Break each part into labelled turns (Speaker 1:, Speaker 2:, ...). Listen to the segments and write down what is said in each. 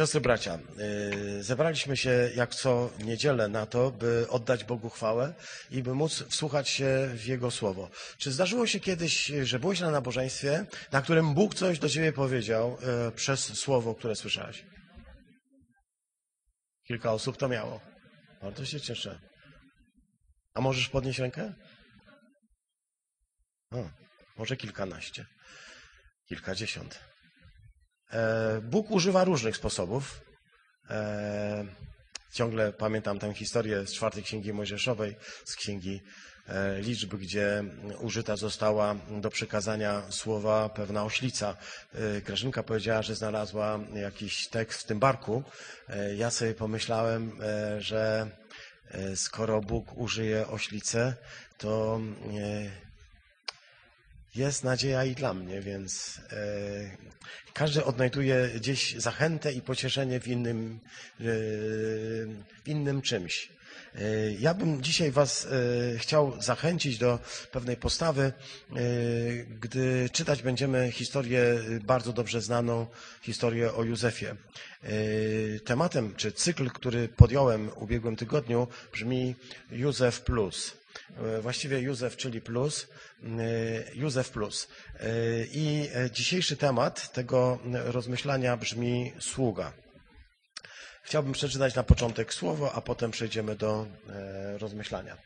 Speaker 1: Siostry, bracia, yy, zebraliśmy się jak co niedzielę na to, by oddać Bogu chwałę i by móc wsłuchać się w Jego Słowo. Czy zdarzyło się kiedyś, że byłeś na nabożeństwie, na którym Bóg coś do Ciebie powiedział yy, przez Słowo, które słyszałeś? Kilka osób to miało. Bardzo się cieszę. A możesz podnieść rękę? O, może kilkanaście, kilkadziesiąt. E, Bóg używa różnych sposobów. E, ciągle pamiętam tę historię z czwartej księgi Mojżeszowej, z księgi e, liczb, gdzie użyta została do przekazania słowa pewna oślica. Grażynka powiedziała, że znalazła jakiś tekst w tym barku. Ja sobie pomyślałem, że skoro Bóg użyje oślicę, to jest nadzieja i dla mnie, więc e, każdy odnajduje gdzieś zachętę i pocieszenie w innym, e, w innym czymś. E, ja bym dzisiaj Was chciał zachęcić do pewnej postawy, gdy czytać będziemy historię bardzo dobrze znaną, historię o Józefie. Tematem, czy cykl, który podjąłem w ubiegłym tygodniu brzmi Józef Plus. E, właściwie Józef, czyli plus, e, Józef plus. E, I dzisiejszy temat tego rozmyślania brzmi sługa. Chciałbym przeczytać na początek słowo, a potem przejdziemy do rozmyślania.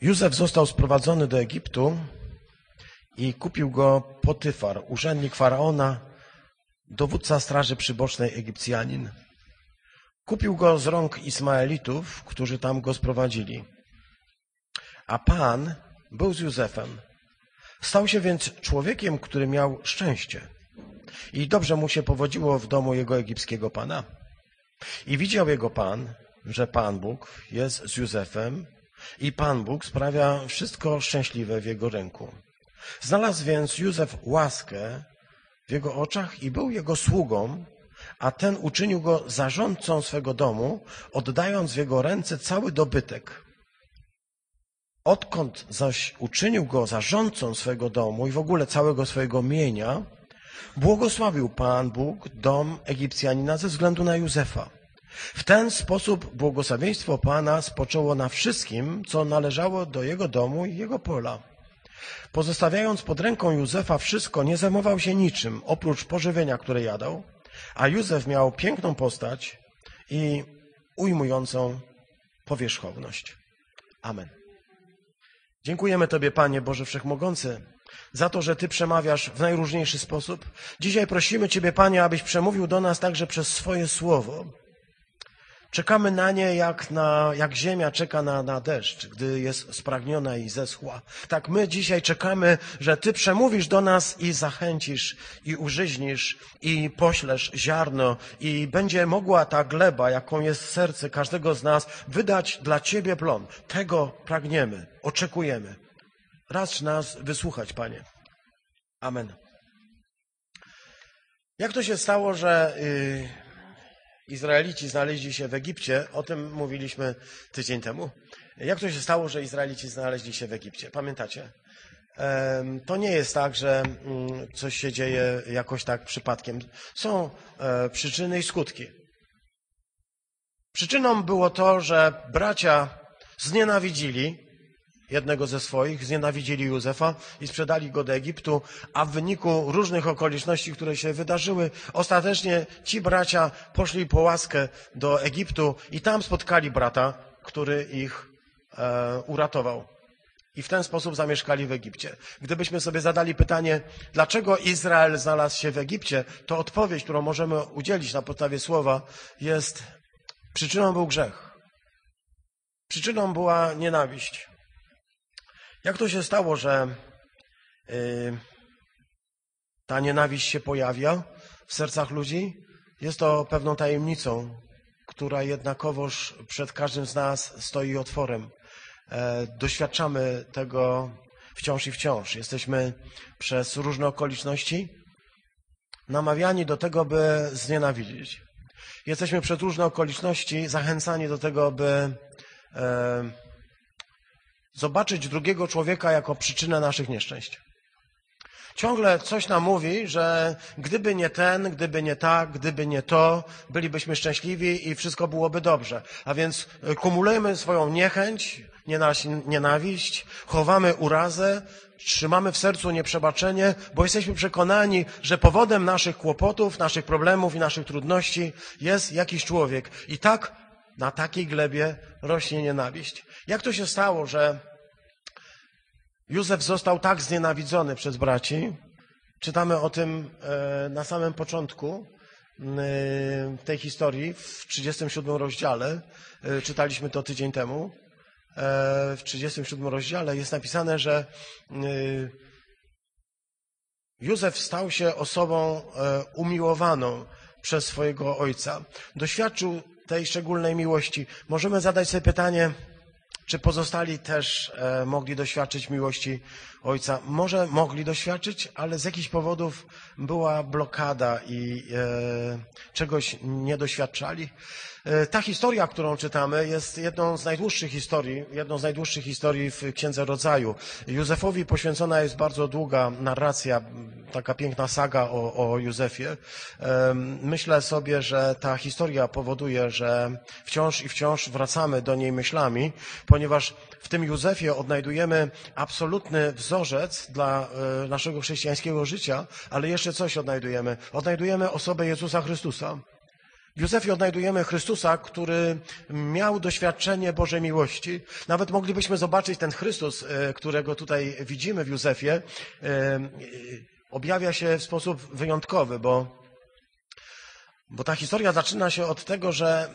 Speaker 1: Józef został sprowadzony do Egiptu i kupił go Potyfar, urzędnik faraona, dowódca straży przybocznej Egipcjanin. Kupił go z rąk Ismaelitów, którzy tam go sprowadzili. A Pan był z Józefem. Stał się więc człowiekiem, który miał szczęście. I dobrze mu się powodziło w domu jego egipskiego pana. I widział jego pan, że Pan Bóg jest z Józefem i Pan Bóg sprawia wszystko szczęśliwe w jego ręku. Znalazł więc Józef łaskę w jego oczach i był jego sługą, a ten uczynił go zarządcą swego domu, oddając w jego ręce cały dobytek. Odkąd zaś uczynił go zarządcą swego domu i w ogóle całego swojego mienia, błogosławił Pan Bóg dom Egipcjanina ze względu na Józefa. W ten sposób błogosławieństwo Pana spoczęło na wszystkim, co należało do jego domu i jego pola. Pozostawiając pod ręką Józefa wszystko, nie zajmował się niczym, oprócz pożywienia, które jadał, a Józef miał piękną postać i ujmującą powierzchowność. Amen. Dziękujemy Tobie, Panie Boże Wszechmogący, za to, że Ty przemawiasz w najróżniejszy sposób. Dzisiaj prosimy Ciebie, Panie, abyś przemówił do nas także przez swoje słowo. Czekamy na nie, jak, na, jak ziemia czeka na, na deszcz, gdy jest spragniona i zeschła. Tak my dzisiaj czekamy, że Ty przemówisz do nas i zachęcisz, i użyźnisz, i poślesz ziarno, i będzie mogła ta gleba, jaką jest serce każdego z nas, wydać dla Ciebie plon. Tego pragniemy, oczekujemy. Racz nas wysłuchać, Panie. Amen. Jak to się stało, że... Yy Izraelici znaleźli się w Egipcie, o tym mówiliśmy tydzień temu. Jak to się stało, że Izraelici znaleźli się w Egipcie? Pamiętacie? To nie jest tak, że mm, coś się dzieje jakoś tak przypadkiem. Są e, przyczyny i skutki. Przyczyną było to, że bracia znienawidzili jednego ze swoich, znienawidzili Józefa i sprzedali go do Egiptu, a w wyniku różnych okoliczności, które się wydarzyły, ostatecznie ci bracia poszli po łaskę do Egiptu i tam spotkali brata, który ich e, uratował. I w ten sposób zamieszkali w Egipcie. Gdybyśmy sobie zadali pytanie, dlaczego Izrael znalazł się w Egipcie, to odpowiedź, którą możemy udzielić na podstawie słowa, jest przyczyną był grzech. Przyczyną była nienawiść. Jak to się stało, że yy, ta nienawiść się pojawia w sercach ludzi? Jest to pewną tajemnicą, która jednakowoż przed każdym z nas stoi otworem. E, doświadczamy tego wciąż i wciąż. Jesteśmy przez różne okoliczności namawiani do tego, by znienawidzić. Jesteśmy przez różne okoliczności zachęcani do tego, by e, zobaczyć drugiego człowieka jako przyczynę naszych nieszczęść. Ciągle coś nam mówi, że gdyby nie ten, gdyby nie tak, gdyby nie to, bylibyśmy szczęśliwi i wszystko byłoby dobrze. A więc kumulujemy swoją niechęć, nienawiść, chowamy urazę, trzymamy w sercu nieprzebaczenie, bo jesteśmy przekonani, że powodem naszych kłopotów, naszych problemów i naszych trudności jest jakiś człowiek. I tak na takiej glebie rośnie nienawiść. Jak to się stało, że Józef został tak znienawidzony przez braci? Czytamy o tym e, na samym początku e, tej historii, w 37 rozdziale. E, czytaliśmy to tydzień temu. W 37 rozdziale jest napisane, że Józef stał się osobą umiłowaną przez swojego ojca. Doświadczył tej szczególnej miłości. Możemy zadać sobie pytanie, czy pozostali też e, mogli doświadczyć miłości Ojca? Może mogli doświadczyć, ale z jakichś powodów była blokada i e, czegoś nie doświadczali. E, ta historia, którą czytamy, jest jedną z najdłuższych historii, jedną z najdłuższych historii w Księdze Rodzaju. Józefowi poświęcona jest bardzo długa narracja, taka piękna saga o, o Józefie. Myślę sobie, że ta historia powoduje, że wciąż i wciąż wracamy do niej myślami, ponieważ w tym Józefie odnajdujemy absolutny wzorzec dla e, naszego chrześcijańskiego życia, ale jeszcze coś odnajdujemy. Odnajdujemy osobę Jezusa Chrystusa. W Józefie odnajdujemy Chrystusa, który miał doświadczenie Bożej miłości. Nawet moglibyśmy zobaczyć ten Chrystus, e, którego tutaj widzimy w Józefie, objawia się w sposób wyjątkowy, bo bo ta historia zaczyna się od tego, że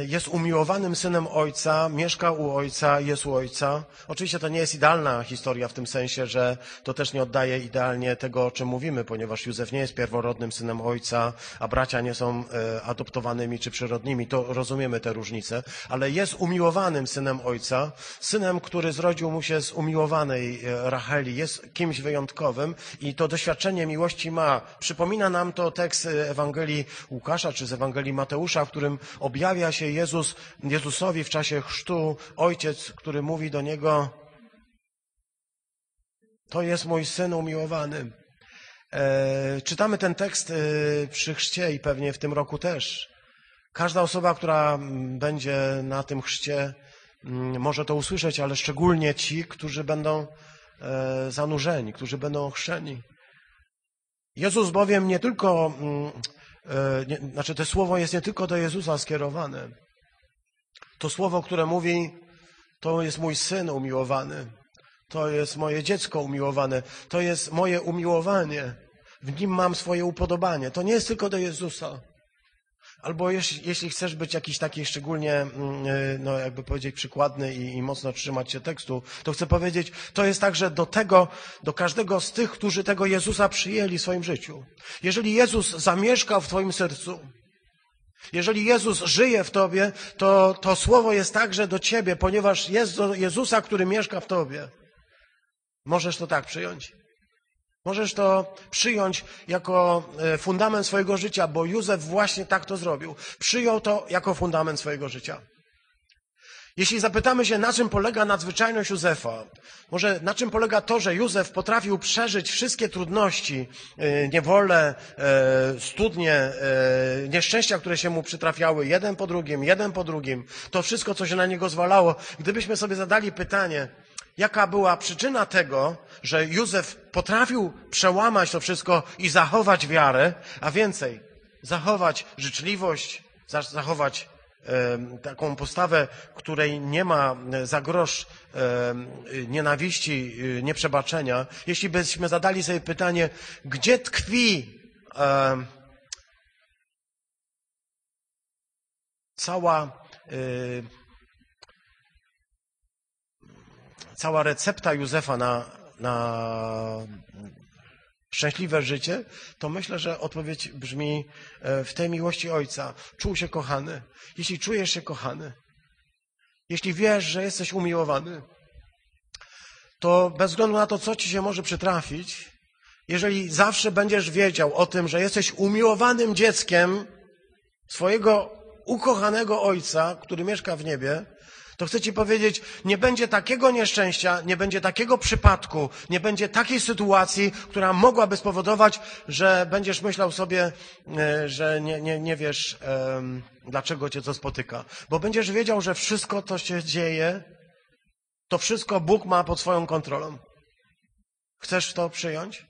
Speaker 1: e, jest umiłowanym synem ojca, mieszka u ojca, jest u ojca. Oczywiście to nie jest idealna historia w tym sensie, że to też nie oddaje idealnie tego, o czym mówimy, ponieważ Józef nie jest pierworodnym synem ojca, a bracia nie są e, adoptowanymi czy przyrodnimi. To rozumiemy te różnice, ale jest umiłowanym synem ojca, synem, który zrodził mu się z umiłowanej e, Racheli, jest kimś wyjątkowym i to doświadczenie miłości ma. Przypomina nam to tekst Ewangelii Łukasza, Łukasza czy z Ewangelii Mateusza, w którym objawia się Jezus, Jezusowi w czasie chrztu ojciec, który mówi do niego: To jest mój syn umiłowany. E, czytamy ten tekst e, przy chrzcie i pewnie w tym roku też. Każda osoba, która będzie na tym chrzcie, może to usłyszeć, ale szczególnie ci, którzy będą e, zanurzeni, którzy będą chrzczeni. Jezus bowiem nie tylko nie, znaczy to słowo jest nie tylko do Jezusa skierowane. To słowo, które mówi, to jest mój syn umiłowany, to jest moje dziecko umiłowane, to jest moje umiłowanie. W nim mam swoje upodobanie. To nie jest tylko do Jezusa. Albo jeśli, jeśli, chcesz być jakiś taki szczególnie, mm, e, no jakby powiedzieć, przykładny i, i, mocno trzymać się tekstu, to chcę powiedzieć, to jest także do tego, do każdego z tych, którzy tego Jezusa przyjęli w swoim życiu. Jeżeli Jezus zamieszkał w Twoim sercu, jeżeli Jezus żyje w Tobie, to to słowo jest także do Ciebie, ponieważ jest do Jezusa, który mieszka w Tobie. Możesz to tak przyjąć. Możesz to przyjąć jako e, fundament swojego życia, bo Józef właśnie tak to zrobił. Przyjął to jako fundament swojego życia. Jeśli zapytamy się, na czym polega nadzwyczajność Józefa, może na czym polega to, że Józef potrafił przeżyć wszystkie trudności, e, niewolę, e, studnie, nieszczęścia, które się mu przytrafiały, jeden po drugim, jeden po drugim, to wszystko, co się na niego zwalało, gdybyśmy sobie zadali pytanie, jaka była przyczyna tego, że Józef potrafił przełamać to wszystko i zachować wiarę, a więcej, zachować życzliwość, zachować taką postawę, której nie ma e, za grosz nienawiści, e, nieprzebaczenia, jeśli byśmy zadali sobie pytanie, gdzie tkwi cała e, cała recepta Józefa na, na szczęśliwe życie, to myślę, że odpowiedź brzmi e, w tej miłości Ojca. Czuł się kochany. Jeśli czujesz się kochany, jeśli wiesz, że jesteś umiłowany, to bez względu na to, co ci się może przytrafić, jeżeli zawsze będziesz wiedział o tym, że jesteś umiłowanym dzieckiem swojego ukochanego Ojca, który mieszka w niebie, to chcę Ci powiedzieć, nie będzie takiego nieszczęścia, nie będzie takiego przypadku, nie będzie takiej sytuacji, która mogłaby spowodować, że będziesz myślał sobie, e, że nie, nie, nie wiesz, dlaczego Cię to spotyka. Bo będziesz wiedział, że wszystko, co się dzieje, to wszystko Bóg ma pod swoją kontrolą. Chcesz to przyjąć?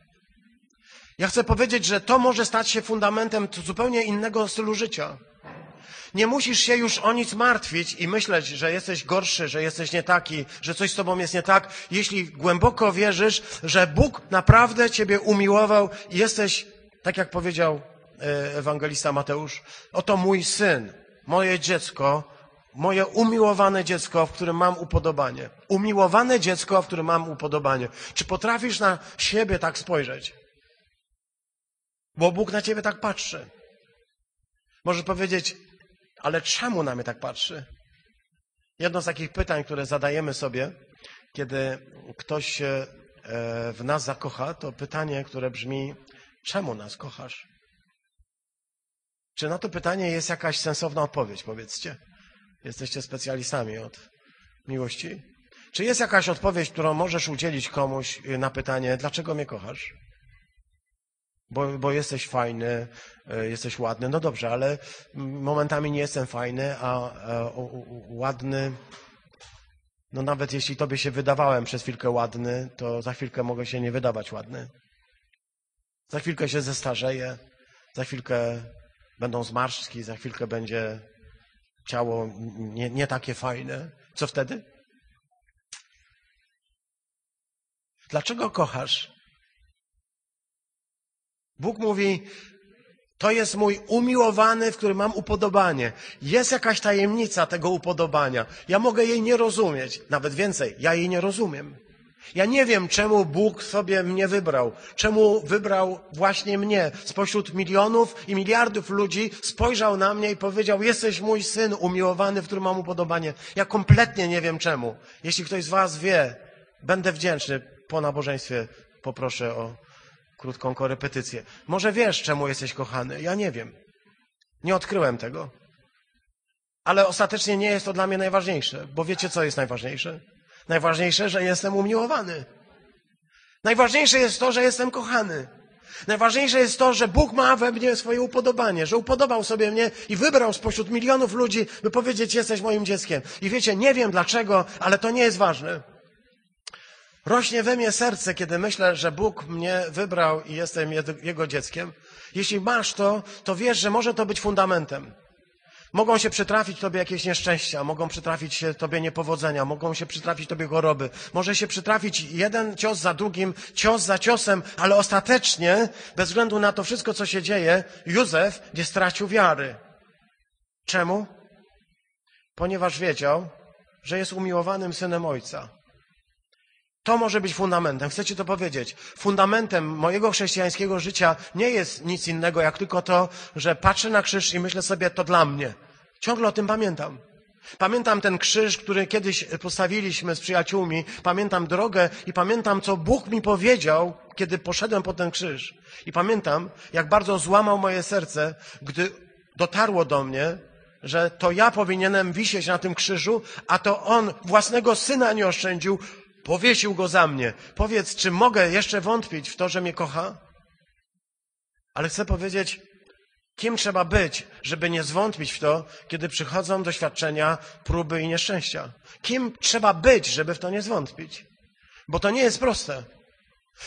Speaker 1: Ja chcę powiedzieć, że to może stać się fundamentem zupełnie innego stylu życia. Nie musisz się już o nic martwić i myśleć, że jesteś gorszy, że jesteś nie taki, że coś z tobą jest nie tak, jeśli głęboko wierzysz, że Bóg naprawdę ciebie umiłował i jesteś, tak jak powiedział e, ewangelista Mateusz, oto mój syn, moje dziecko, moje umiłowane dziecko, w którym mam upodobanie. Umiłowane dziecko, w którym mam upodobanie. Czy potrafisz na siebie tak spojrzeć? Bo Bóg na ciebie tak patrzy. Możesz powiedzieć, ale czemu na mnie tak patrzy? Jedno z takich pytań, które zadajemy sobie, kiedy ktoś się e, w nas zakocha, to pytanie, które brzmi, czemu nas kochasz? Czy na to pytanie jest jakaś sensowna odpowiedź, powiedzcie? Jesteście specjalistami od miłości. Czy jest jakaś odpowiedź, którą możesz udzielić komuś na pytanie, dlaczego mnie kochasz? Bo, bo jesteś fajny, e, jesteś ładny. No dobrze, ale momentami nie jestem fajny, a, a o, o, ładny. No nawet jeśli tobie się wydawałem przez chwilkę ładny, to za chwilkę mogę się nie wydawać ładny. Za chwilkę się zestarzeję, za chwilkę będą zmarszczki, za chwilkę będzie ciało nie, nie takie fajne. Co wtedy? Dlaczego kochasz? Bóg mówi, to jest mój umiłowany, w którym mam upodobanie. Jest jakaś tajemnica tego upodobania. Ja mogę jej nie rozumieć. Nawet więcej, ja jej nie rozumiem. Ja nie wiem, czemu Bóg sobie mnie wybrał. Czemu wybrał właśnie mnie. Spośród milionów i miliardów ludzi spojrzał na mnie i powiedział, jesteś mój syn umiłowany, w którym mam upodobanie. Ja kompletnie nie wiem czemu. Jeśli ktoś z was wie, będę wdzięczny. Po nabożeństwie poproszę o krótką korepetycję. Może wiesz, czemu jesteś kochany? Ja nie wiem. Nie odkryłem tego. Ale ostatecznie nie jest to dla mnie najważniejsze, bo wiecie, co jest najważniejsze? Najważniejsze, że jestem umiłowany. Najważniejsze jest to, że jestem kochany. Najważniejsze jest to, że Bóg ma we mnie swoje upodobanie, że upodobał sobie mnie i wybrał spośród milionów ludzi, by powiedzieć, jesteś moim dzieckiem. I wiecie, nie wiem dlaczego, ale to nie jest ważne. Rośnie we mnie serce, kiedy myślę, że Bóg mnie wybrał i jestem Jego dzieckiem. Jeśli masz to, to wiesz, że może to być fundamentem. Mogą się przytrafić Tobie jakieś nieszczęścia, mogą przytrafić się Tobie niepowodzenia, mogą się przytrafić Tobie choroby, może się przytrafić jeden cios za drugim, cios za ciosem, ale ostatecznie, bez względu na to wszystko, co się dzieje, Józef nie stracił wiary. Czemu? Ponieważ wiedział, że jest umiłowanym synem ojca. To może być fundamentem. Chcecie to powiedzieć? Fundamentem mojego chrześcijańskiego życia nie jest nic innego, jak tylko to, że patrzę na krzyż i myślę sobie, to dla mnie. Ciągle o tym pamiętam. Pamiętam ten krzyż, który kiedyś postawiliśmy z przyjaciółmi. Pamiętam drogę i pamiętam, co Bóg mi powiedział, kiedy poszedłem po ten krzyż. I pamiętam, jak bardzo złamał moje serce, gdy dotarło do mnie, że to ja powinienem wisieć na tym krzyżu, a to On własnego syna nie oszczędził, Powiesił go za mnie. Powiedz, czy mogę jeszcze wątpić w to, że mnie kocha? Ale chcę powiedzieć, kim trzeba być, żeby nie zwątpić w to, kiedy przychodzą doświadczenia, próby i nieszczęścia. Kim trzeba być, żeby w to nie zwątpić? Bo to nie jest proste.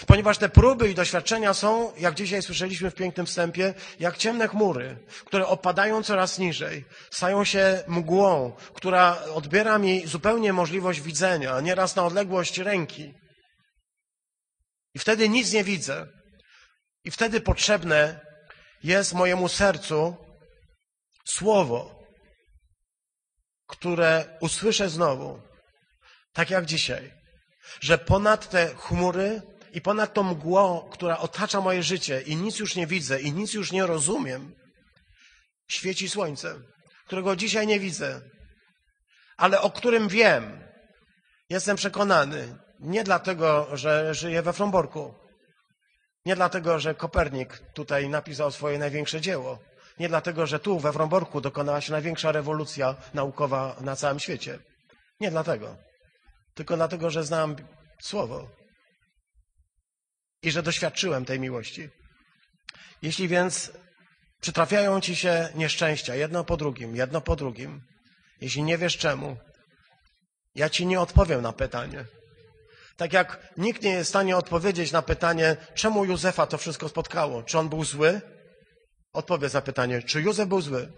Speaker 1: Ponieważ te próby i doświadczenia są, jak dzisiaj słyszeliśmy w pięknym wstępie, jak ciemne chmury, które opadają coraz niżej, stają się mgłą, która odbiera mi zupełnie możliwość widzenia, nieraz na odległość ręki. I wtedy nic nie widzę. I wtedy potrzebne jest mojemu sercu słowo, które usłyszę znowu, tak jak dzisiaj, że ponad te chmury i ponad tą mgłą, która otacza moje życie i nic już nie widzę i nic już nie rozumiem, świeci słońce, którego dzisiaj nie widzę, ale o którym wiem. Jestem przekonany. Nie dlatego, że żyję we Fromborku. Nie dlatego, że Kopernik tutaj napisał swoje największe dzieło. Nie dlatego, że tu we Fromborku dokonała się największa rewolucja naukowa na całym świecie. Nie dlatego, tylko dlatego, że znam Słowo i że doświadczyłem tej miłości. Jeśli więc przytrafiają ci się nieszczęścia, jedno po drugim, jedno po drugim, jeśli nie wiesz czemu, ja ci nie odpowiem na pytanie. Tak jak nikt nie jest w stanie odpowiedzieć na pytanie, czemu Józefa to wszystko spotkało. Czy on był zły? Odpowiedz na pytanie, czy Józef był zły?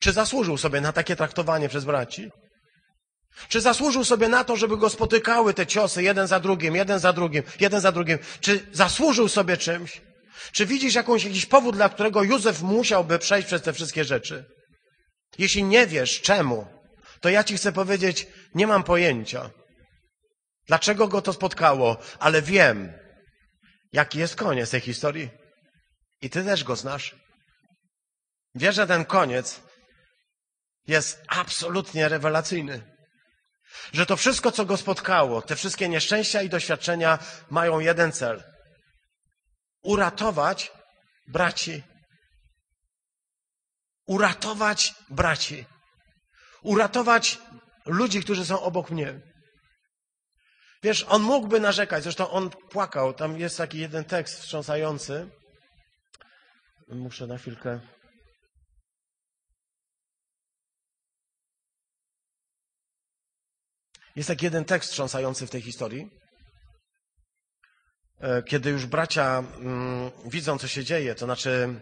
Speaker 1: Czy zasłużył sobie na takie traktowanie przez braci? Czy zasłużył sobie na to, żeby go spotykały te ciosy jeden za drugim, jeden za drugim, jeden za drugim? Czy zasłużył sobie czymś? Czy widzisz jakąś, jakiś powód, dla którego Józef musiałby przejść przez te wszystkie rzeczy? Jeśli nie wiesz czemu, to ja ci chcę powiedzieć, nie mam pojęcia. Dlaczego go to spotkało, ale wiem, jaki jest koniec tej historii. I ty też go znasz. Wiesz, że ten koniec jest absolutnie rewelacyjny. Że to wszystko, co go spotkało, te wszystkie nieszczęścia i doświadczenia mają jeden cel. Uratować braci. Uratować braci. Uratować ludzi, którzy są obok mnie. Wiesz, on mógłby narzekać, zresztą on płakał. Tam jest taki jeden tekst wstrząsający. Muszę na chwilkę. Jest taki jeden tekst wstrząsający w tej historii. E, kiedy już bracia mm, widzą, co się dzieje, to znaczy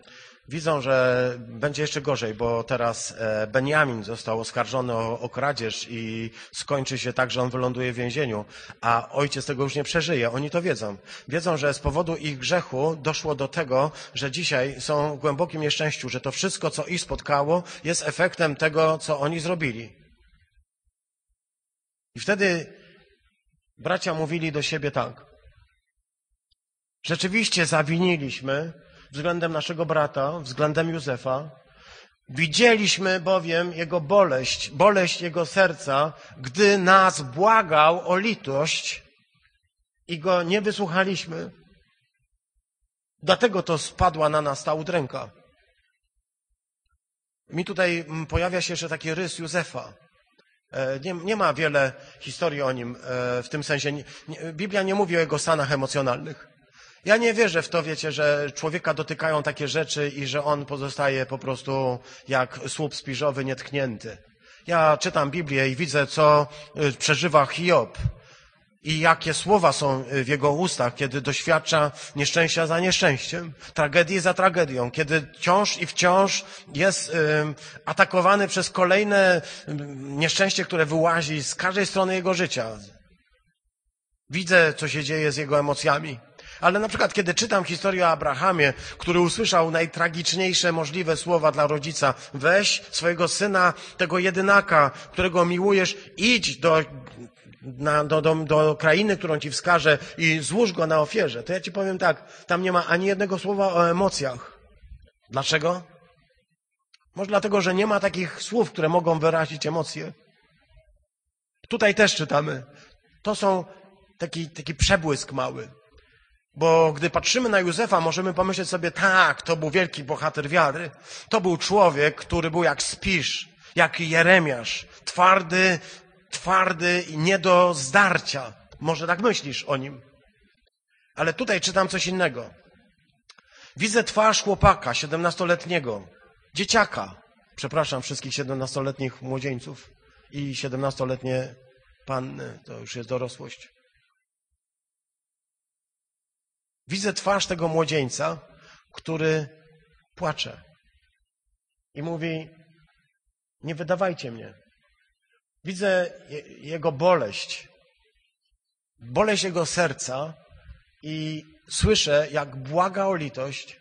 Speaker 1: widzą, że będzie jeszcze gorzej, bo teraz e, Benjamin został oskarżony o, o kradzież i skończy się tak, że on wyląduje w więzieniu, a ojciec tego już nie przeżyje. Oni to wiedzą. Wiedzą, że z powodu ich grzechu doszło do tego, że dzisiaj są w głębokim nieszczęściu, że to wszystko, co ich spotkało, jest efektem tego, co oni zrobili. I wtedy bracia mówili do siebie tak. Rzeczywiście zawiniliśmy, względem naszego brata, względem Józefa. Widzieliśmy bowiem jego boleść, boleść jego serca, gdy nas błagał o litość i go nie wysłuchaliśmy. Dlatego to spadła na nas ta udręka. Mi tutaj pojawia się jeszcze taki rys Józefa. E, nie, nie ma wiele historii o nim e, w tym sensie. Biblia nie mówi o jego stanach emocjonalnych. Ja nie wierzę w to, wiecie, że człowieka dotykają takie rzeczy i że on pozostaje po prostu jak słup spiżowy nietknięty. Ja czytam Biblię i widzę, co y, przeżywa Hiob i jakie słowa są w jego ustach, kiedy doświadcza nieszczęścia za nieszczęściem, tragedii za tragedią, kiedy wciąż i wciąż jest atakowany przez kolejne nieszczęście, które wyłazi z każdej strony jego życia. Widzę, co się dzieje z jego emocjami. Ale na przykład, kiedy czytam historię o Abrahamie, który usłyszał najtragiczniejsze możliwe słowa dla rodzica, weź swojego syna, tego jedynaka, którego miłujesz, idź do, na, do, do, do krainy, którą ci wskażę i złóż go na ofierze. To ja ci powiem tak, tam nie ma ani jednego słowa o emocjach. Dlaczego? Może dlatego, że nie ma takich słów, które mogą wyrazić emocje. Tutaj też czytamy. To są taki, taki przebłysk mały. Bo gdy patrzymy na Józefa, możemy pomyśleć sobie, tak, to był wielki bohater wiary. To był człowiek, który był jak Spisz, jak Jeremiasz. Twardy, twardy i nie do zdarcia. Może tak myślisz o nim. Ale tutaj czytam coś innego. Widzę twarz chłopaka, siedemnastoletniego, dzieciaka. Przepraszam wszystkich siedemnastoletnich młodzieńców i siedemnastoletnie panny. To już jest dorosłość. Widzę twarz tego młodzieńca, który płacze i mówi: Nie wydawajcie mnie. Widzę jego boleść, boleść jego serca i słyszę, jak błaga o litość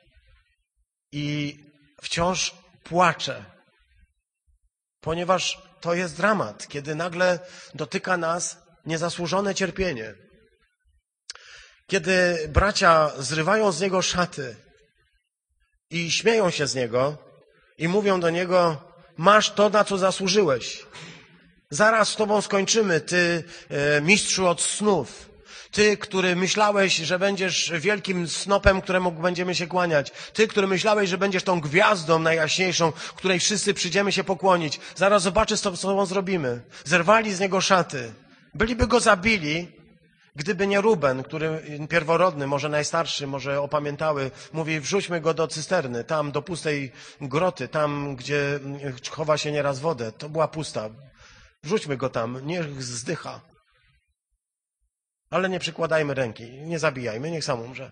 Speaker 1: i wciąż płacze, ponieważ to jest dramat, kiedy nagle dotyka nas niezasłużone cierpienie. Kiedy bracia zrywają z niego szaty i śmieją się z niego i mówią do niego, masz to, na co zasłużyłeś. Zaraz z tobą skończymy, ty e, mistrzu od snów. Ty, który myślałeś, że będziesz wielkim snopem, któremu będziemy się kłaniać. Ty, który myślałeś, że będziesz tą gwiazdą najjaśniejszą, której wszyscy przyjdziemy się pokłonić. Zaraz zobaczysz, co z tobą zrobimy. Zerwali z niego szaty. Byliby go zabili, gdyby nie Ruben, który pierworodny, może najstarszy, może opamiętały, mówi wrzućmy go do cysterny, tam do pustej groty, tam gdzie chowa się nieraz wodę. To była pusta. Wrzućmy go tam, niech zdycha. Ale nie przykładajmy ręki, nie zabijajmy, niech sam umrze.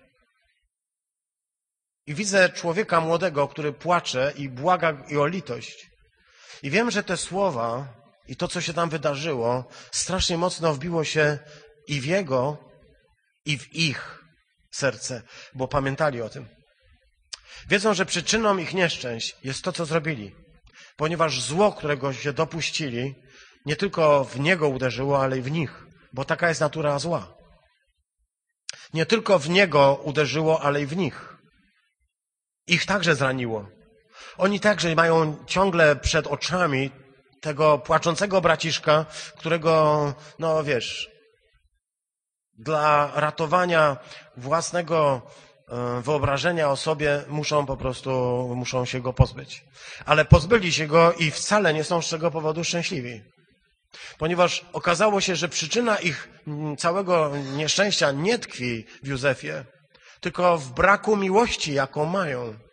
Speaker 1: I widzę człowieka młodego, który płacze i błaga i o litość. I wiem, że te słowa i to, co się tam wydarzyło, strasznie mocno wbiło się i w jego, i w ich serce, bo pamiętali o tym. Wiedzą, że przyczyną ich nieszczęść jest to, co zrobili, ponieważ zło, którego się dopuścili, nie tylko w niego uderzyło, ale i w nich, bo taka jest natura zła. Nie tylko w niego uderzyło, ale i w nich. Ich także zraniło. Oni także mają ciągle przed oczami tego płaczącego braciszka, którego, no wiesz, dla ratowania własnego e, wyobrażenia o sobie muszą po prostu, muszą się go pozbyć. Ale pozbyli się go i wcale nie są z tego powodu szczęśliwi. Ponieważ okazało się, że przyczyna ich całego nieszczęścia nie tkwi w Józefie, tylko w braku miłości, jaką mają.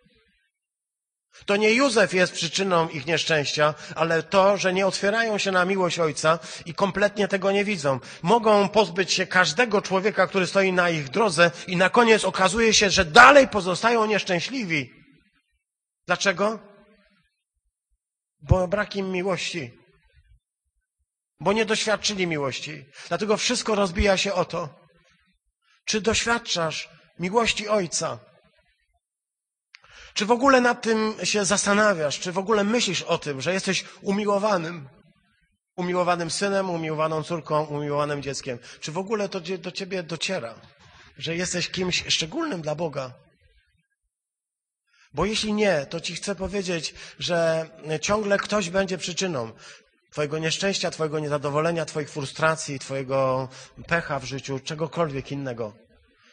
Speaker 1: To nie Józef jest przyczyną ich nieszczęścia, ale to, że nie otwierają się na miłość Ojca i kompletnie tego nie widzą. Mogą pozbyć się każdego człowieka, który stoi na ich drodze i na koniec okazuje się, że dalej pozostają nieszczęśliwi. Dlaczego? Bo brak im miłości. Bo nie doświadczyli miłości. Dlatego wszystko rozbija się o to. Czy doświadczasz miłości Ojca? Czy w ogóle nad tym się zastanawiasz? Czy w ogóle myślisz o tym, że jesteś umiłowanym? Umiłowanym synem, umiłowaną córką, umiłowanym dzieckiem. Czy w ogóle to do ciebie dociera, że jesteś kimś szczególnym dla Boga? Bo jeśli nie, to ci chcę powiedzieć, że ciągle ktoś będzie przyczyną Twojego nieszczęścia, Twojego niezadowolenia, Twoich frustracji, Twojego pecha w życiu, czegokolwiek innego.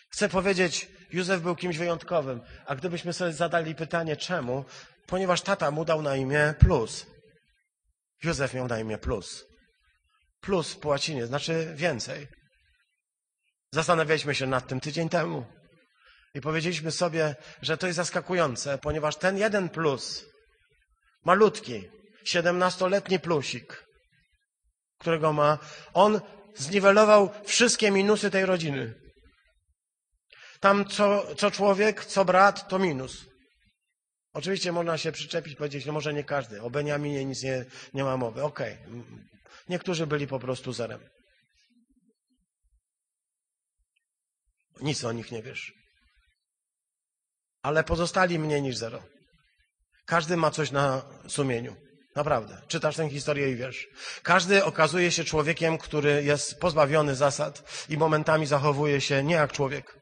Speaker 1: Chcę powiedzieć, Józef był kimś wyjątkowym. A gdybyśmy sobie zadali pytanie, czemu? Ponieważ tata mu dał na imię plus. Józef miał na imię plus. Plus po łacinie znaczy więcej. Zastanawialiśmy się nad tym tydzień temu. I powiedzieliśmy sobie, że to jest zaskakujące, ponieważ ten jeden plus, malutki, siedemnastoletni plusik, którego ma, on zniwelował wszystkie minusy tej rodziny. Tam co, co człowiek, co brat, to minus. Oczywiście można się przyczepić, powiedzieć, no może nie każdy. O Beniaminie nic nie, nie ma mowy. Okej. Okay. Niektórzy byli po prostu zerem. Nic o nich nie wiesz. Ale pozostali mniej niż zero. Każdy ma coś na sumieniu. Naprawdę. Czytasz tę historię i wiesz. Każdy okazuje się człowiekiem, który jest pozbawiony zasad i momentami zachowuje się nie jak człowiek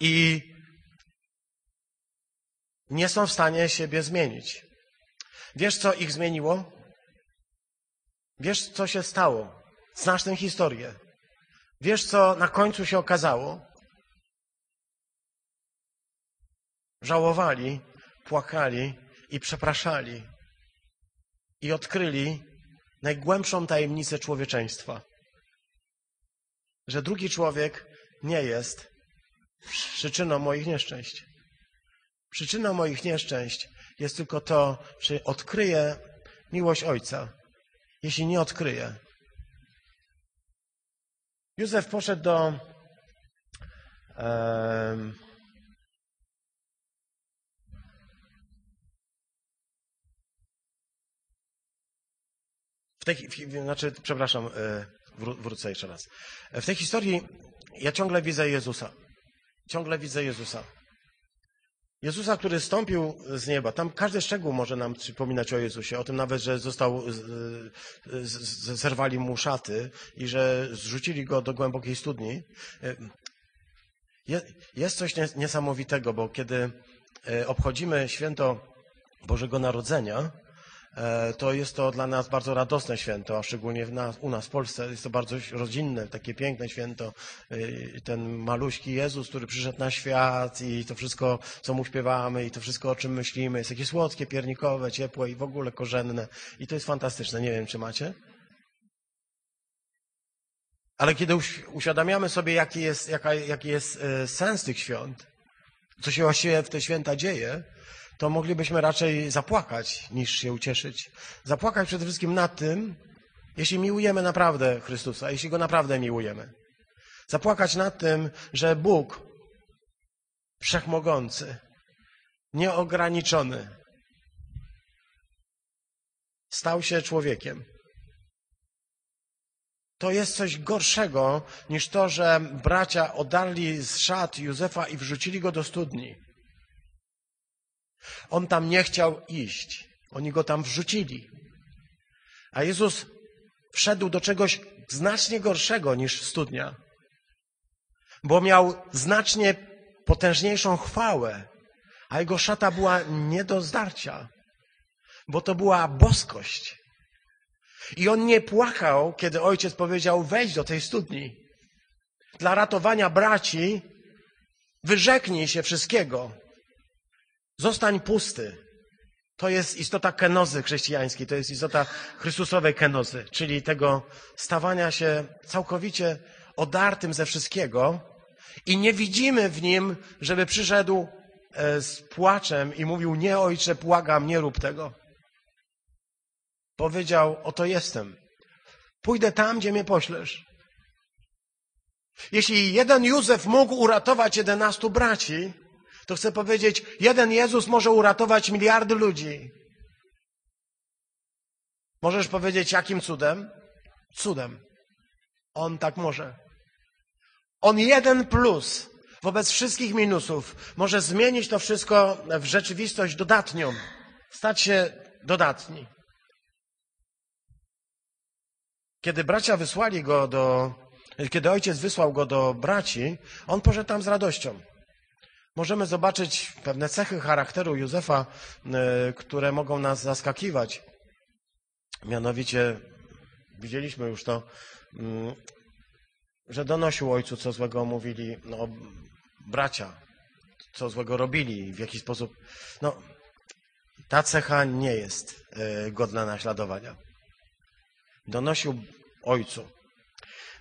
Speaker 1: i nie są w stanie siebie zmienić. Wiesz, co ich zmieniło? Wiesz, co się stało? Znasz tę historię. Wiesz, co na końcu się okazało? Żałowali, płakali i przepraszali. I odkryli najgłębszą tajemnicę człowieczeństwa. Że drugi człowiek nie jest przyczyną moich nieszczęść. Przyczyną moich nieszczęść jest tylko to, że odkryję miłość Ojca. Jeśli nie odkryję. Józef poszedł do tej, w, znaczy, przepraszam, e, wrócę jeszcze raz. W tej historii ja ciągle widzę Jezusa ciągle widzę Jezusa. Jezusa, który stąpił z nieba. Tam każdy szczegół może nam przypominać o Jezusie. O tym nawet, że został, zerwali mu szaty i że zrzucili go do głębokiej studni. Jest coś niesamowitego, bo kiedy e, obchodzimy święto Bożego Narodzenia, e, to jest to dla nas bardzo radosne święto, a szczególnie nas, u nas w Polsce jest to bardzo rodzinne, takie piękne święto. Y, Ten maluśki Jezus, który przyszedł na świat i to wszystko, co mu śpiewamy i to wszystko, o czym myślimy, jest takie słodkie, piernikowe, ciepłe i w ogóle korzenne. I to jest fantastyczne. Nie wiem, czy macie? Ale kiedy uś- uświadamiamy sobie, jaki jest, jaka, jaki jest e, sens tych świąt, co się właściwie w te święta dzieje, to moglibyśmy raczej zapłakać, niż się ucieszyć. Zapłakać przede wszystkim nad tym, jeśli miłujemy naprawdę Chrystusa, jeśli Go naprawdę miłujemy. Zapłakać nad tym, że Bóg, wszechmogący, nieograniczony, stał się człowiekiem. To jest coś gorszego niż to, że bracia odarli z szat Józefa i wrzucili go do studni. On tam nie chciał iść. Oni go tam wrzucili. A Jezus wszedł do czegoś znacznie gorszego niż studnia, bo miał znacznie potężniejszą chwałę, a jego szata była nie do zdarcia, bo to była boskość. I on nie płakał, kiedy ojciec powiedział: wejdź do tej studni. Dla ratowania braci wyrzeknij się wszystkiego. Zostań pusty. To jest istota kenozy chrześcijańskiej, to jest istota Chrystusowej kenozy, czyli tego stawania się całkowicie odartym ze wszystkiego i nie widzimy w nim, żeby przyszedł e, z płaczem i mówił: Nie, ojcze, błagam, nie rób tego. Powiedział: Oto jestem. Pójdę tam, gdzie mnie poślesz. Jeśli jeden Józef mógł uratować jedenastu braci, to chcę powiedzieć, jeden Jezus może uratować miliardy ludzi. Możesz powiedzieć, jakim cudem? Cudem. On tak może. On jeden plus wobec wszystkich minusów może zmienić to wszystko w rzeczywistość dodatnią, stać się dodatni. Kiedy bracia wysłali go do, kiedy ojciec wysłał go do braci, on poszedł tam z radością. Możemy zobaczyć pewne cechy charakteru Józefa, y, które mogą nas zaskakiwać. Mianowicie, widzieliśmy już to, mm, że donosił ojcu, co złego mówili no, bracia, co złego robili, w jaki sposób. No, ta cecha nie jest y, godna naśladowania. Donosił ojcu.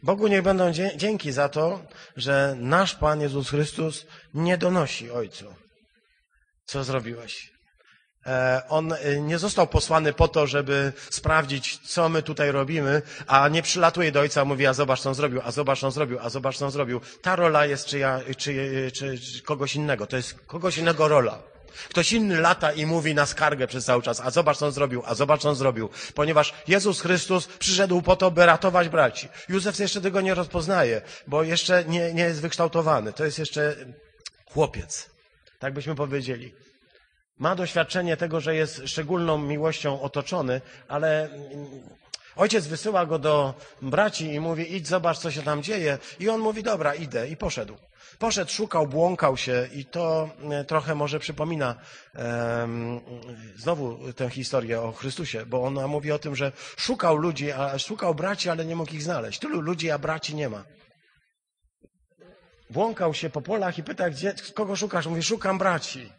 Speaker 1: Bogu niech będą dzięki za to, że nasz Pan Jezus Chrystus nie donosi Ojcu. Co zrobiłeś? E, On e, nie został posłany po to, żeby sprawdzić, co my tutaj robimy, a nie przylatuje do Ojca, mówi, a zobacz, co on zrobił, a zobacz, co on zrobił, a zobacz, co on zrobił. Ta rola jest czyja, czy, czy, czy kogoś innego. To jest kogoś innego rola. Ktoś inny lata i mówi na skargę przez cały czas, a zobacz, co on zrobił, a zobacz, co on zrobił. Ponieważ Jezus Chrystus przyszedł po to, by ratować braci. Józef jeszcze tego nie rozpoznaje, bo jeszcze nie, nie jest wykształtowany. To jest jeszcze chłopiec. Tak byśmy powiedzieli. Ma doświadczenie tego, że jest szczególną miłością otoczony, ale ojciec wysyła go do braci i mówi, idź zobacz, co się tam dzieje. I on mówi, dobra, idę i poszedł. Poszedł, szukał, błąkał się i to e, trochę może przypomina em, znowu tę historię o Chrystusie, bo ona mówi o tym, że szukał ludzi, a szukał braci, ale nie mógł ich znaleźć. Tylu ludzi, a braci nie ma. Błąkał się po polach i pyta, gdzie, kogo szukasz? Mówi, szukam braci.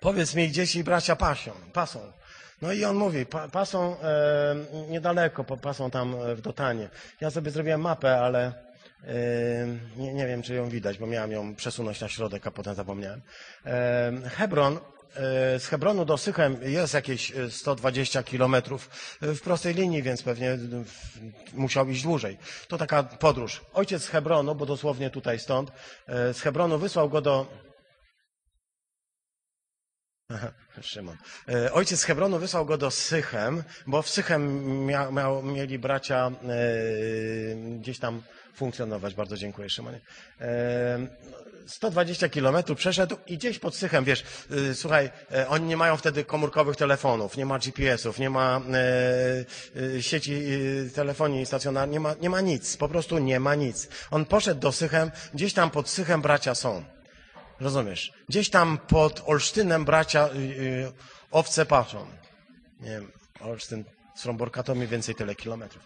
Speaker 1: Powiedz mi, gdzie ci bracia pasią, pasą. No i on mówi, pa, pasą e, niedaleko, pasą tam e, w Dotanie. Ja sobie zrobiłem mapę, ale e, nie, nie wiem, czy ją widać, bo miałem ją przesunąć na środek, a potem zapomniałem. Hebron, z Hebronu do Sychem jest jakieś e, 120 kilometrów w prostej linii, więc pewnie musiał iść dłużej. To taka podróż. Ojciec z Hebronu, bo dosłownie tutaj stąd, z Hebronu wysłał go do Szymon. E, Ojciec Hebronu wysłał go do Sychem, bo w Sychem mia, miał, mieli bracia e, gdzieś tam funkcjonować. Bardzo dziękuję, Szymonie. E, 120 kilometrów przeszedł i gdzieś pod Sychem, wiesz, e, słuchaj, e, oni nie mają wtedy komórkowych telefonów, nie ma GPS-ów, nie ma e, e, sieci e, telefonii stacjonarnej, nie ma, nie ma nic, po prostu nie ma nic. On poszedł do Sychem, gdzieś tam pod Sychem bracia są. Rozumiesz? Gdzieś tam pod Olsztynem bracia y, y, owce patrzą. nie wiem, Olsztyn, Stromborka to mniej więcej tyle kilometrów.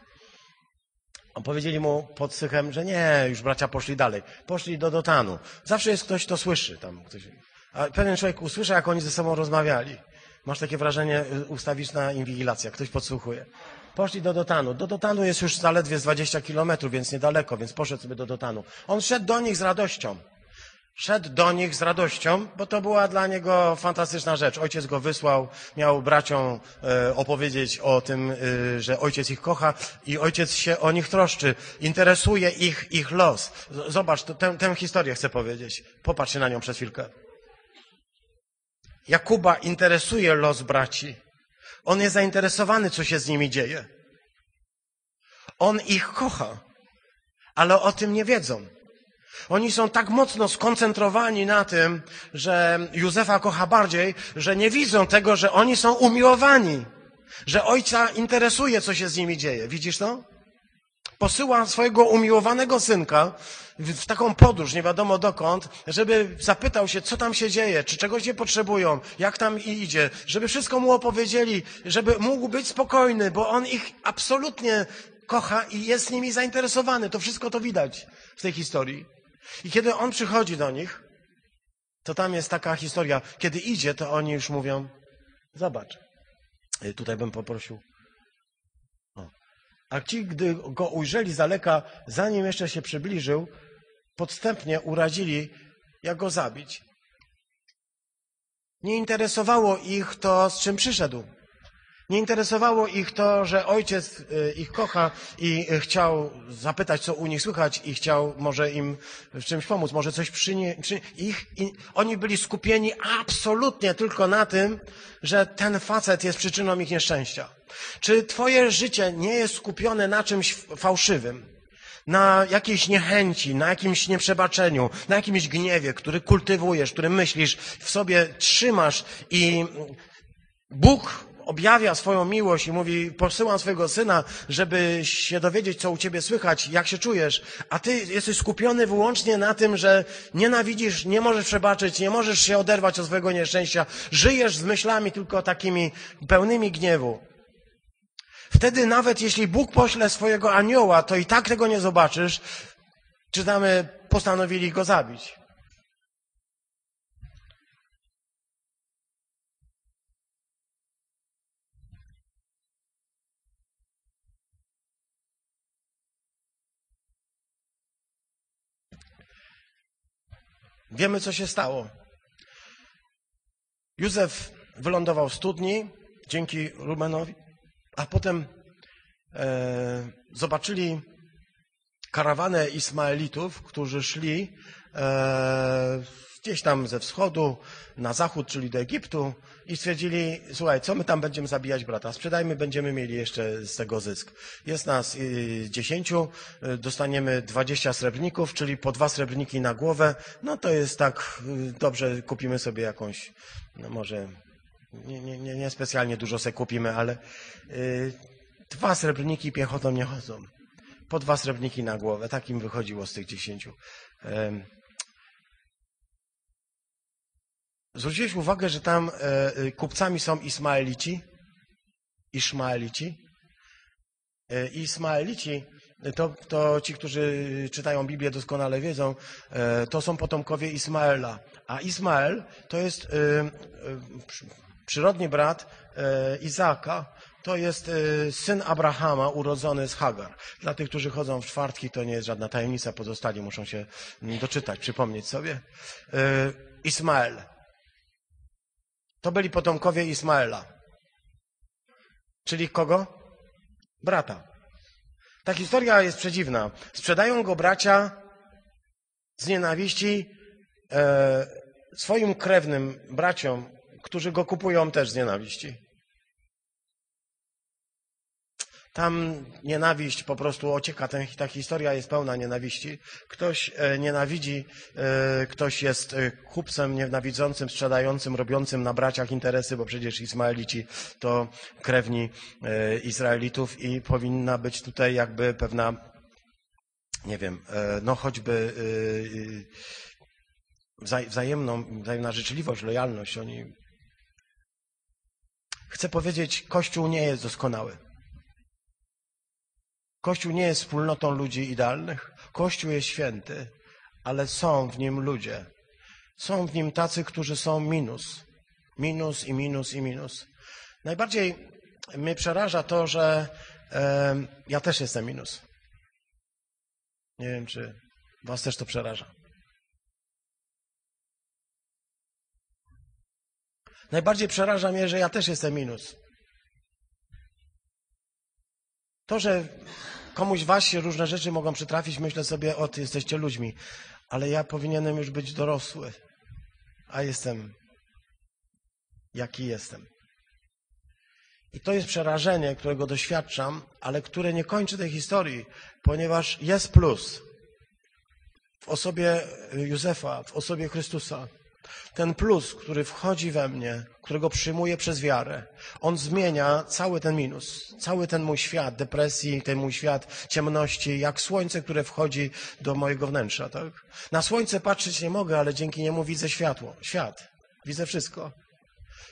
Speaker 1: Powiedzieli mu pod Sychem, że nie, już bracia poszli dalej. Poszli do Dotanu. Zawsze jest ktoś, kto słyszy tam. Ktoś, a pewien człowiek usłyszy, jak oni ze sobą rozmawiali. Masz takie wrażenie, y, ustawisz na inwigilację, ktoś podsłuchuje. Poszli do Dotanu. Do Dotanu jest już zaledwie z 20 kilometrów, więc niedaleko, więc poszedł sobie do Dotanu. On szedł do nich z radością. Szedł do nich z radością, bo to była dla niego fantastyczna rzecz. Ojciec go wysłał, miał braciom e, opowiedzieć o tym, e, że ojciec ich kocha i ojciec się o nich troszczy. Interesuje ich, ich los. Zobacz, tę, tę historię chcę powiedzieć. Popatrz na nią przez chwilkę. Jakuba interesuje los braci. On jest zainteresowany, co się z nimi dzieje. On ich kocha, ale o tym nie wiedzą. Oni są tak mocno skoncentrowani na tym, że Józefa kocha bardziej, że nie widzą tego, że oni są umiłowani, że ojca interesuje, co się z nimi dzieje. Widzisz to? Posyła swojego umiłowanego synka w taką podróż, nie wiadomo dokąd, żeby zapytał się, co tam się dzieje, czy czegoś nie potrzebują, jak tam idzie, żeby wszystko mu opowiedzieli, żeby mógł być spokojny, bo on ich absolutnie kocha i jest nimi zainteresowany. To wszystko to widać w tej historii. I kiedy on przychodzi do nich, to tam jest taka historia. Kiedy idzie, to oni już mówią, zobacz, y, tutaj bym poprosił. O. A ci, gdy go ujrzeli z daleka, zanim jeszcze się przybliżył, podstępnie urazili, jak go zabić. Nie interesowało ich to, z czym przyszedł. Nie interesowało ich to, że ojciec y, ich kocha i y, chciał zapytać, co u nich słychać i chciał może im w czymś pomóc, może coś przynieść. Przy... Ich, i oni byli skupieni absolutnie tylko na tym, że ten facet jest przyczyną ich nieszczęścia. Czy twoje życie nie jest skupione na czymś fałszywym? Na jakiejś niechęci, na jakimś nieprzebaczeniu, na jakimś gniewie, który kultywujesz, który myślisz, w sobie trzymasz i Bóg objawia swoją miłość i mówi, posyłam swojego syna, żeby się dowiedzieć, co u ciebie słychać, jak się czujesz, a ty jesteś skupiony wyłącznie na tym, że nienawidzisz, nie możesz przebaczyć, nie możesz się oderwać od swojego nieszczęścia, żyjesz z myślami tylko takimi pełnymi gniewu. Wtedy nawet jeśli Bóg pośle swojego anioła, to i tak tego nie zobaczysz. Czytamy, postanowili go zabić. Wiemy, co się stało. Józef wylądował w studni dzięki Rubenowi, a potem e, zobaczyli karawanę Ismaelitów, którzy szli e, gdzieś tam ze wschodu na zachód, czyli do Egiptu i stwierdzili, słuchaj, co my tam będziemy zabijać brata? Sprzedajmy, będziemy mieli jeszcze z tego zysk. Jest nas y, dziesięciu, y, dostaniemy dwadzieścia srebrników, czyli po dwa srebrniki na głowę. No to jest tak, y, dobrze, kupimy sobie jakąś, no może nie, nie, nie, nie specjalnie dużo se kupimy, ale dwa srebrniki piechotą nie chodzą. Po dwa srebrniki na głowę. Tak im wychodziło z tych dziesięciu. Zwróciłeś uwagę, że tam e, e, kupcami są Ismaelici, Iszmaelici. E, Ismaelici, to, to ci, którzy czytają Biblię doskonale wiedzą, to są potomkowie Ismaela. A Ismael to jest przy- przyrodni brat Izaaka, to jest syn Abrahama urodzony z Hagar. Dla tych, którzy chodzą w czwartki, to nie jest żadna tajemnica, pozostali muszą się mm, doczytać, przypomnieć sobie. Ismael. To byli potomkowie Ismaela. Czyli kogo? Brata. Ta historia jest przedziwna. Sprzedają go bracia z nienawiści e, swoim krewnym braciom, którzy go kupują też z nienawiści. Tam nienawiść po prostu ocieka, ta historia jest pełna nienawiści. Ktoś e, nienawidzi, e, ktoś jest e, kupcem nienawidzącym, sprzedającym, robiącym na braciach interesy, bo przecież Ismaelici to krewni Izraelitów i powinna być tutaj jakby pewna, nie wiem, no choćby wzaj- wzajemną, wzajemna życzliwość, lojalność. Oni Chcę powiedzieć, Kościół nie jest doskonały. Kościół nie jest wspólnotą ludzi idealnych. Kościół jest święty, ale są w nim ludzie. Są w nim tacy, którzy są minus. Minus i minus i minus. Najbardziej mnie przeraża to, że e, ja też jestem minus. Nie wiem, czy Was też to przeraża. Najbardziej przeraża mnie, że ja też jestem minus. To, że komuś się różne rzeczy mogą przytrafić, myślę sobie, o, ty jesteście ludźmi, ale ja powinienem już być dorosły, a jestem jaki jestem. I to jest przerażenie, którego doświadczam, ale które nie kończy tej historii, ponieważ jest plus w osobie Józefa, w osobie Chrystusa. Ten plus, który wchodzi we mnie, którego przyjmuję przez wiarę, on zmienia cały ten minus, cały ten mój świat depresji, ten mój świat ciemności, jak słońce, które wchodzi do mojego wnętrza. Tak? Na słońce patrzeć nie mogę, ale dzięki niemu widzę światło, świat, widzę wszystko.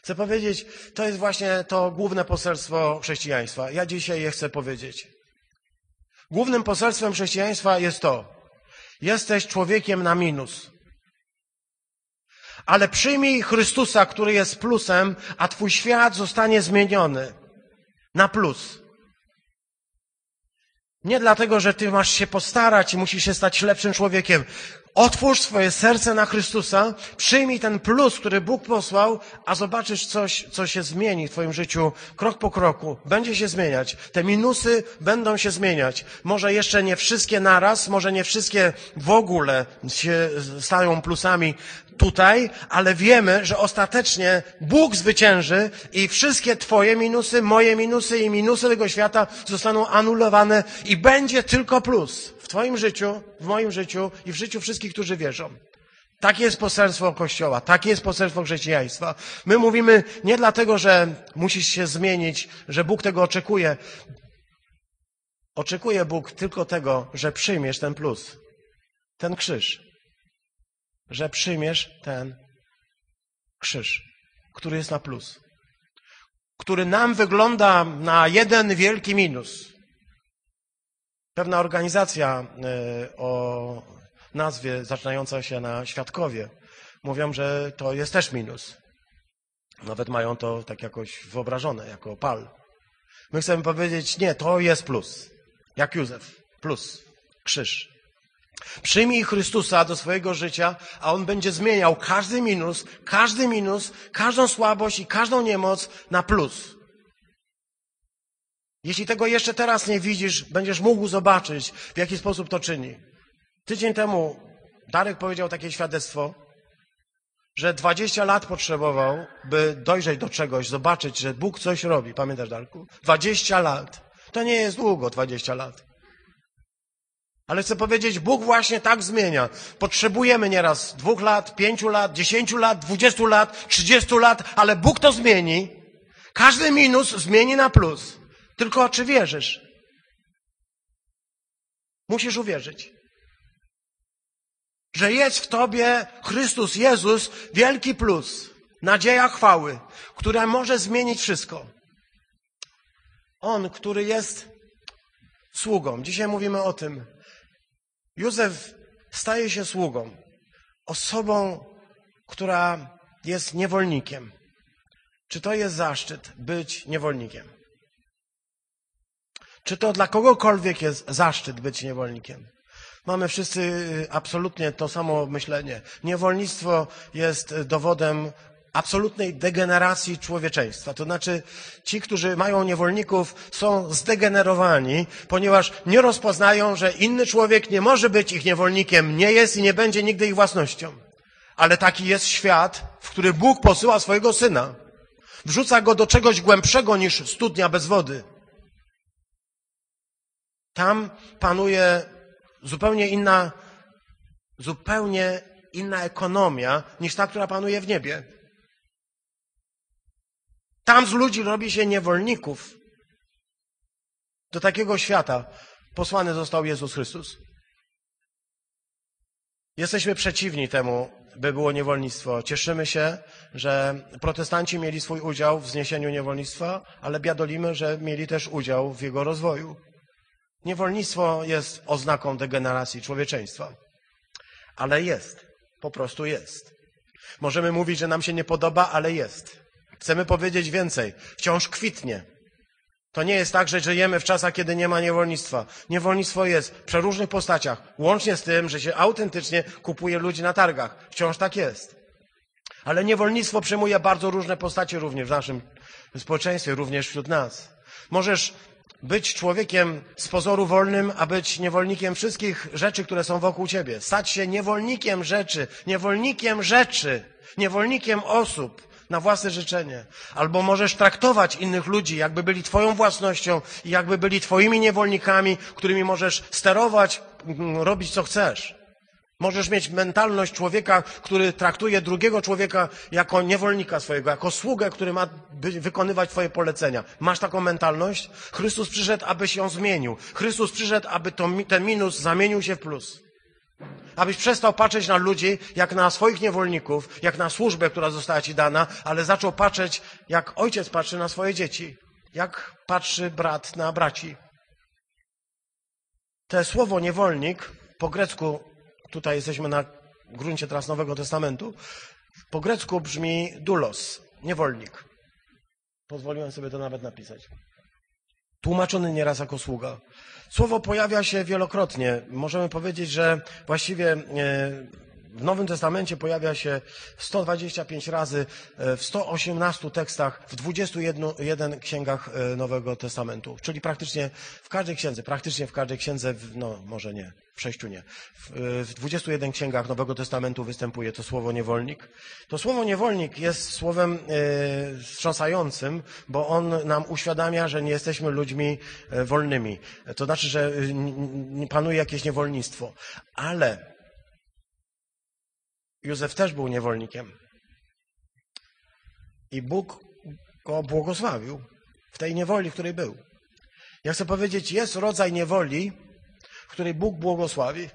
Speaker 1: Chcę powiedzieć, to jest właśnie to główne poselstwo chrześcijaństwa. Ja dzisiaj je chcę powiedzieć. Głównym poselstwem chrześcijaństwa jest to, jesteś człowiekiem na minus. Ale przyjmij Chrystusa, który jest plusem, a twój świat zostanie zmieniony na plus. Nie dlatego, że ty masz się postarać i musisz się stać lepszym człowiekiem. Otwórz swoje serce na Chrystusa, przyjmij ten plus, który Bóg posłał, a zobaczysz coś, co się zmieni w Twoim życiu krok po kroku. Będzie się zmieniać. Te minusy będą się zmieniać. Może jeszcze nie wszystkie naraz, może nie wszystkie w ogóle się stają plusami tutaj, ale wiemy, że ostatecznie Bóg zwycięży i wszystkie Twoje minusy, moje minusy i minusy tego świata zostaną anulowane i będzie tylko plus Twoim życiu, w moim życiu i w życiu wszystkich, którzy wierzą. Takie jest poselstwo Kościoła, takie jest poselstwo chrześcijaństwa. My mówimy nie dlatego, że musisz się zmienić, że Bóg tego oczekuje. Oczekuje Bóg tylko tego, że przyjmiesz ten plus, ten krzyż. Że przyjmiesz ten krzyż, który jest na plus. Który nam wygląda na jeden wielki minus. Pewna organizacja e, o nazwie zaczynająca się na Świadkowie mówią, że to jest też minus. Nawet mają to tak jakoś wyobrażone, jako pal. My chcemy powiedzieć, nie, to jest plus. Jak Józef. Plus. Krzyż. Przyjmij Chrystusa do swojego życia, a On będzie zmieniał każdy minus, każdy minus, każdą słabość i każdą niemoc na plus. Jeśli tego jeszcze teraz nie widzisz, będziesz mógł zobaczyć, w jaki sposób to czyni. Tydzień temu Darek powiedział takie świadectwo, że 20 lat potrzebował, by dojrzeć do czegoś, zobaczyć, że Bóg coś robi. Pamiętasz, Darku? 20 lat. To nie jest długo, 20 lat. Ale chcę powiedzieć, Bóg właśnie tak zmienia. Potrzebujemy nieraz dwóch lat, pięciu lat, dziesięciu lat, dwudziestu lat, trzydziestu lat, ale Bóg to zmieni. Każdy minus zmieni na plus. Tylko czy wierzysz? Musisz uwierzyć. Że jest w tobie Chrystus Jezus, wielki plus, nadzieja chwały, która może zmienić wszystko. On, który jest sługą. Dzisiaj mówimy o tym. Józef staje się sługą, osobą, która jest niewolnikiem. Czy to jest zaszczyt być niewolnikiem? Czy to dla kogokolwiek jest zaszczyt być niewolnikiem? Mamy wszyscy y, absolutnie to samo myślenie. Niewolnictwo jest dowodem absolutnej degeneracji człowieczeństwa. To znaczy, ci, którzy mają niewolników, są zdegenerowani, ponieważ nie rozpoznają, że inny człowiek nie może być ich niewolnikiem, nie jest i nie będzie nigdy ich własnością. Ale taki jest świat, w który Bóg posyła swojego syna. Wrzuca go do czegoś głębszego niż studnia bez wody. Tam panuje zupełnie inna, zupełnie inna ekonomia niż ta, która panuje w niebie. Tam z ludzi robi się niewolników. Do takiego świata posłany został Jezus Chrystus. Jesteśmy przeciwni temu, by było niewolnictwo. Cieszymy się, że protestanci mieli swój udział w zniesieniu niewolnictwa, ale biadolimy, że mieli też udział w jego rozwoju. Niewolnictwo jest oznaką degeneracji człowieczeństwa. Ale jest. Po prostu jest. Możemy mówić, że nam się nie podoba, ale jest. Chcemy powiedzieć więcej. Wciąż kwitnie. To nie jest tak, że żyjemy w czasach, kiedy nie ma niewolnictwa. Niewolnictwo jest w przeróżnych postaciach, łącznie z tym, że się autentycznie kupuje ludzi na targach. Wciąż tak jest. Ale niewolnictwo przyjmuje bardzo różne postacie również w naszym społeczeństwie, również wśród nas. Możesz być człowiekiem z pozoru wolnym, a być niewolnikiem wszystkich rzeczy, które są wokół ciebie. Stać się niewolnikiem rzeczy, niewolnikiem rzeczy, niewolnikiem osób na własne życzenie. Albo możesz traktować innych ludzi, jakby byli twoją własnością i jakby byli twoimi niewolnikami, którymi możesz sterować, mm, robić co chcesz. Możesz mieć mentalność człowieka, który traktuje drugiego człowieka jako niewolnika swojego, jako sługę, który ma wykonywać Twoje polecenia. Masz taką mentalność? Chrystus przyszedł, abyś ją zmienił. Chrystus przyszedł, aby to, ten minus zamienił się w plus. Abyś przestał patrzeć na ludzi jak na swoich niewolników, jak na służbę, która została Ci dana, ale zaczął patrzeć, jak ojciec patrzy na swoje dzieci, jak patrzy brat na braci. To słowo niewolnik po grecku tutaj jesteśmy na gruncie teraz Nowego Testamentu, po grecku brzmi dulos, niewolnik. Pozwoliłem sobie to nawet napisać. Tłumaczony nieraz jako sługa. Słowo pojawia się wielokrotnie. Możemy powiedzieć, że właściwie e, w Nowym Testamencie pojawia się 125 razy e, w 118 tekstach w 21 księgach e, Nowego Testamentu. Czyli praktycznie w każdej księdze, praktycznie w każdej księdze, no może nie, w sześciu nie. W 21 księgach Nowego Testamentu występuje to słowo niewolnik. To słowo niewolnik jest słowem e, wstrząsającym, bo on nam uświadamia, że nie jesteśmy ludźmi wolnymi. To znaczy, że panuje jakieś niewolnictwo. Ale Józef też był niewolnikiem. I Bóg go błogosławił w tej niewoli, w której był. Ja chcę powiedzieć, jest rodzaj niewoli, w której Bóg błogosławi.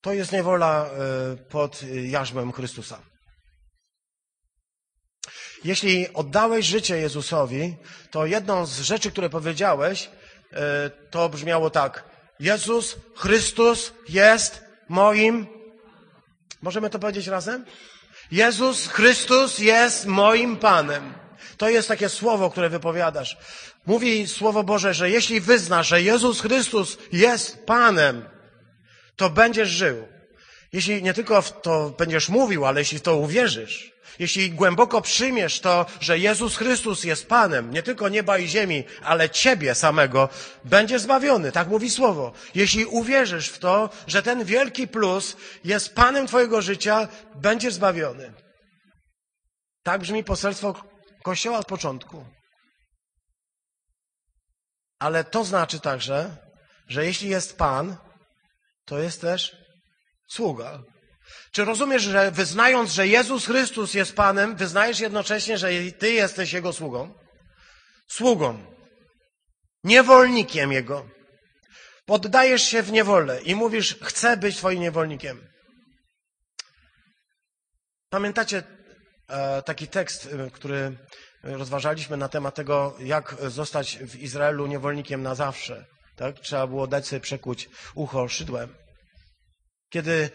Speaker 1: To jest niewola e, pod jarzmem Chrystusa. Jeśli oddałeś życie Jezusowi, to jedną z rzeczy, które powiedziałeś, e, to brzmiało tak. Jezus Chrystus jest moim Możemy to powiedzieć razem? Jezus Chrystus jest moim Panem. To jest takie słowo, które wypowiadasz. Mówi Słowo Boże, że jeśli wyznasz, że Jezus Chrystus jest Panem, to będziesz żył. Jeśli nie tylko w to będziesz mówił, ale jeśli w to uwierzysz, jeśli głęboko przyjmiesz to, że Jezus Chrystus jest Panem, nie tylko nieba i ziemi, ale Ciebie samego, będziesz zbawiony. Tak mówi Słowo. Jeśli uwierzysz w to, że ten wielki plus jest Panem Twojego życia, będziesz zbawiony. Tak brzmi poselstwo Kościoła od początku. Ale to znaczy także, że jeśli jest Pan, to jest też sługa. Czy rozumiesz, że wyznając, że Jezus Chrystus jest Panem, wyznajesz jednocześnie, że Ty jesteś Jego sługą? Sługą. Niewolnikiem Jego. Poddajesz się w niewolę i mówisz, chcę być Twoim niewolnikiem. Pamiętacie e, taki tekst, e, który rozważaliśmy na temat tego, jak zostać w Izraelu niewolnikiem na zawsze. Tak? Trzeba było dać sobie przekuć ucho szydłem. Kiedy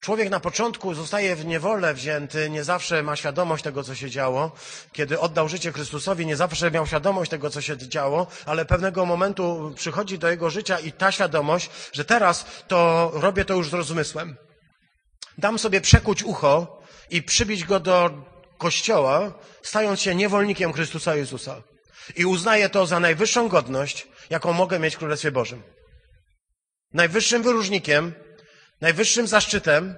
Speaker 1: Człowiek na początku zostaje w niewolę wzięty, nie zawsze ma świadomość tego, co się działo. Kiedy oddał życie Chrystusowi, nie zawsze miał świadomość tego, co się działo, ale pewnego momentu przychodzi do jego życia i ta świadomość, że teraz to robię to już z rozmysłem. Dam sobie przekuć ucho i przybić go do kościoła, stając się niewolnikiem Chrystusa Jezusa. I uznaję to za najwyższą godność, jaką mogę mieć w Królestwie Bożym. Najwyższym wyróżnikiem Najwyższym zaszczytem,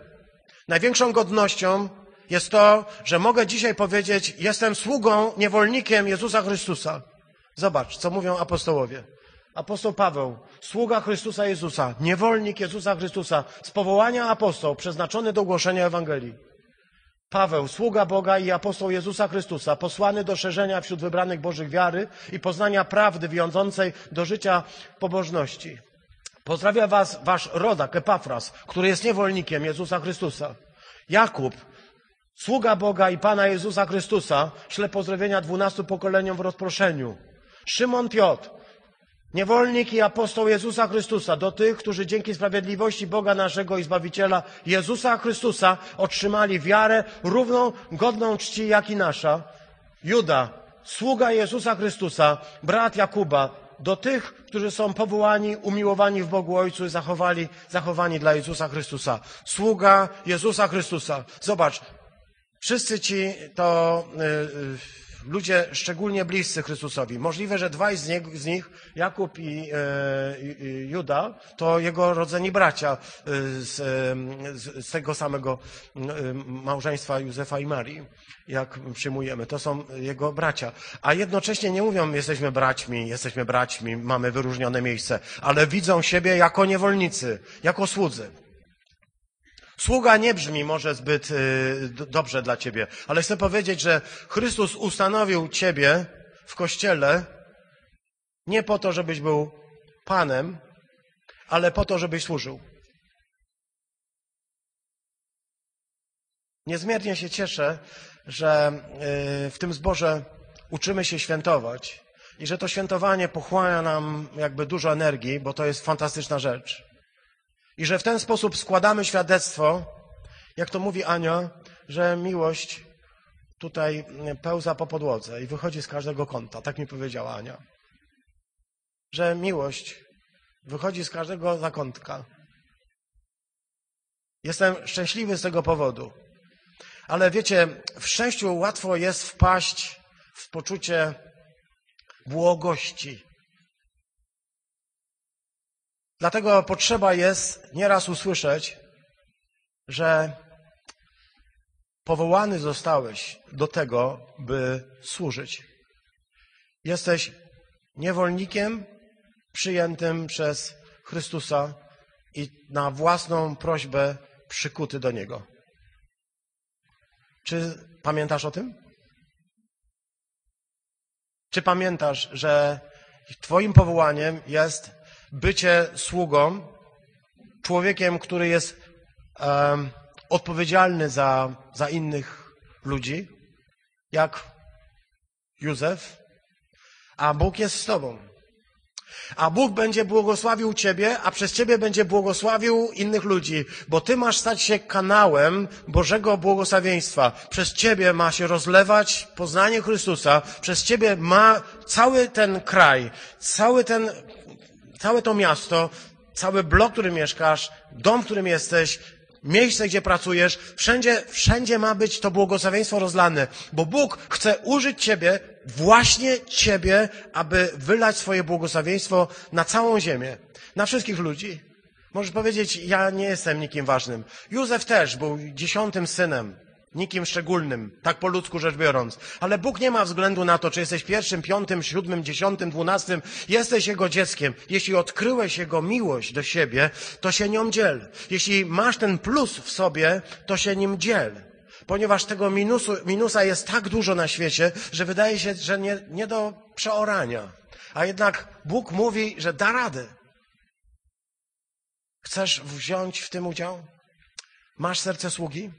Speaker 1: największą godnością jest to, że mogę dzisiaj powiedzieć, jestem sługą, niewolnikiem Jezusa Chrystusa. Zobacz, co mówią apostołowie. Apostoł Paweł, sługa Chrystusa Jezusa, niewolnik Jezusa Chrystusa, z powołania apostoł, przeznaczony do głoszenia Ewangelii. Paweł, sługa Boga i apostoł Jezusa Chrystusa, posłany do szerzenia wśród wybranych Bożych wiary i poznania prawdy wiążącej do życia pobożności. Pozdrawia was wasz rodak, Epafras, który jest niewolnikiem Jezusa Chrystusa. Jakub, sługa Boga i Pana Jezusa Chrystusa, śle pozdrowienia dwunastu pokoleniom w rozproszeniu. Szymon Piotr, niewolnik i apostoł Jezusa Chrystusa, do tych, którzy dzięki sprawiedliwości Boga naszego i Zbawiciela Jezusa Chrystusa otrzymali wiarę równą, godną czci jak i nasza. Juda, sługa Jezusa Chrystusa, brat Jakuba, do tych, którzy są powołani, umiłowani w Bogu Ojcu i zachowali, zachowani dla Jezusa Chrystusa. Sługa Jezusa Chrystusa. Zobacz, wszyscy ci to y, y, ludzie szczególnie bliscy Chrystusowi. Możliwe, że dwaj z nich, z nich Jakub i, e, i, Juda, to jego rodzeni bracia e, z, e, z, z tego samego małżeństwa Józefa i Marii, jak przyjmujemy. To są jego bracia. A jednocześnie nie mówią, jesteśmy braćmi, jesteśmy braćmi, mamy wyróżnione miejsce, ale widzą siebie jako niewolnicy, jako słudzy. Sługa nie brzmi może zbyt y, dobrze dla ciebie, ale chcę powiedzieć, że Chrystus ustanowił ciebie w kościele nie po to, żebyś był panem, ale po to, żebyś służył. Niezmiernie się cieszę, że y, w tym zborze uczymy się świętować i że to świętowanie pochłania nam jakby dużo energii, bo to jest fantastyczna rzecz. I że w ten sposób składamy świadectwo, jak to mówi Ania, że miłość tutaj pełza po podłodze i wychodzi z każdego kąta. Tak mi powiedziała Ania. Że miłość wychodzi z każdego zakątka. Jestem szczęśliwy z tego powodu. Ale wiecie, w szczęściu łatwo jest wpaść w poczucie błogości. Dlatego potrzeba jest nieraz usłyszeć, że powołany zostałeś do tego, by służyć. Jesteś niewolnikiem przyjętym przez Chrystusa i na własną prośbę przykuty do Niego. Czy pamiętasz o tym? Czy pamiętasz, że Twoim powołaniem jest bycie sługą, człowiekiem, który jest um, odpowiedzialny za, za innych ludzi, jak Józef, a Bóg jest z Tobą. A Bóg będzie błogosławił Ciebie, a przez Ciebie będzie błogosławił innych ludzi, bo Ty masz stać się kanałem Bożego błogosławieństwa. Przez Ciebie ma się rozlewać poznanie Chrystusa, przez Ciebie ma cały ten kraj, cały ten całe to miasto, cały blok, w którym mieszkasz, dom, w którym jesteś, miejsce, gdzie pracujesz, wszędzie, wszędzie ma być to błogosławieństwo rozlane, bo Bóg chce użyć Ciebie, właśnie Ciebie, aby wylać swoje błogosławieństwo na całą ziemię, na wszystkich ludzi. Możesz powiedzieć, ja nie jestem nikim ważnym. Józef też był dziesiątym synem nikim szczególnym, tak po ludzku rzecz biorąc. Ale Bóg nie ma względu na to, czy jesteś pierwszym, piątym, siódmym, dziesiątym, dwunastym. Jesteś Jego dzieckiem. Jeśli odkryłeś Jego miłość do siebie, to się nią dziel. Jeśli masz ten plus w sobie, to się nim dziel. Ponieważ tego minusu, minusa jest tak dużo na świecie, że wydaje się, że nie, nie do przeorania. A jednak Bóg mówi, że da radę. Chcesz wziąć w tym udział? Masz serce sługi?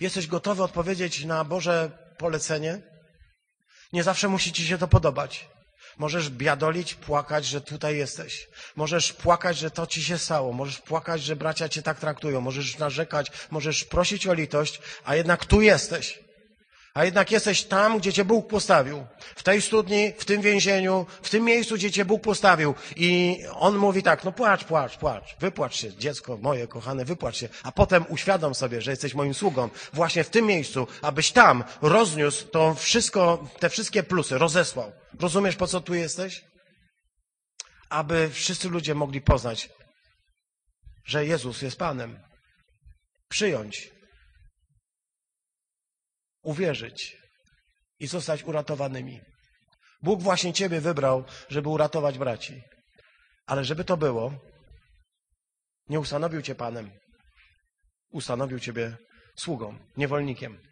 Speaker 1: Jesteś gotowy odpowiedzieć na Boże polecenie? Nie zawsze musi ci się to podobać. Możesz biadolić, płakać, że tutaj jesteś. Możesz płakać, że to ci się stało. Możesz płakać, że bracia cię tak traktują. Możesz narzekać, możesz prosić o litość, a jednak tu jesteś. A jednak jesteś tam, gdzie Cię Bóg postawił. W tej studni, w tym więzieniu, w tym miejscu, gdzie Cię Bóg postawił. I On mówi tak, no płacz, płacz, płacz. Wypłacz się, dziecko moje kochane, wypłacz się. A potem uświadom sobie, że jesteś moim sługą. Właśnie w tym miejscu, abyś tam rozniósł to wszystko, te wszystkie plusy, rozesłał. Rozumiesz, po co tu jesteś? Aby wszyscy ludzie mogli poznać, że Jezus jest Panem. Przyjąć uwierzyć i zostać uratowanymi. Bóg właśnie Ciebie wybrał, żeby uratować braci. Ale żeby to było, nie ustanowił Cię Panem. Ustanowił Ciebie sługą, niewolnikiem.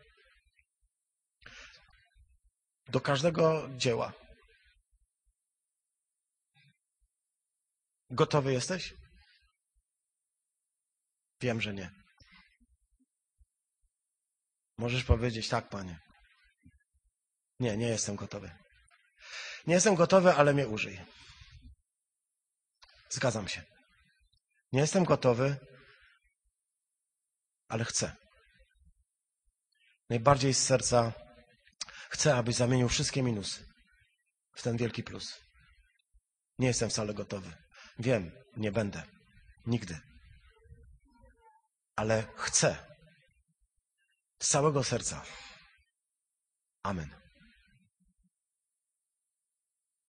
Speaker 1: Do każdego dzieła. Gotowy jesteś? Wiem, że nie. Możesz powiedzieć tak, panie. Nie, nie jestem gotowy. Nie jestem gotowy, ale mnie użyj. Zgadzam się. Nie jestem gotowy, ale chcę. Najbardziej z serca chcę, abyś zamienił wszystkie minusy w ten wielki plus. Nie jestem wcale gotowy. Wiem, nie będę. Nigdy. Ale chcę. Z całego serca. Amen.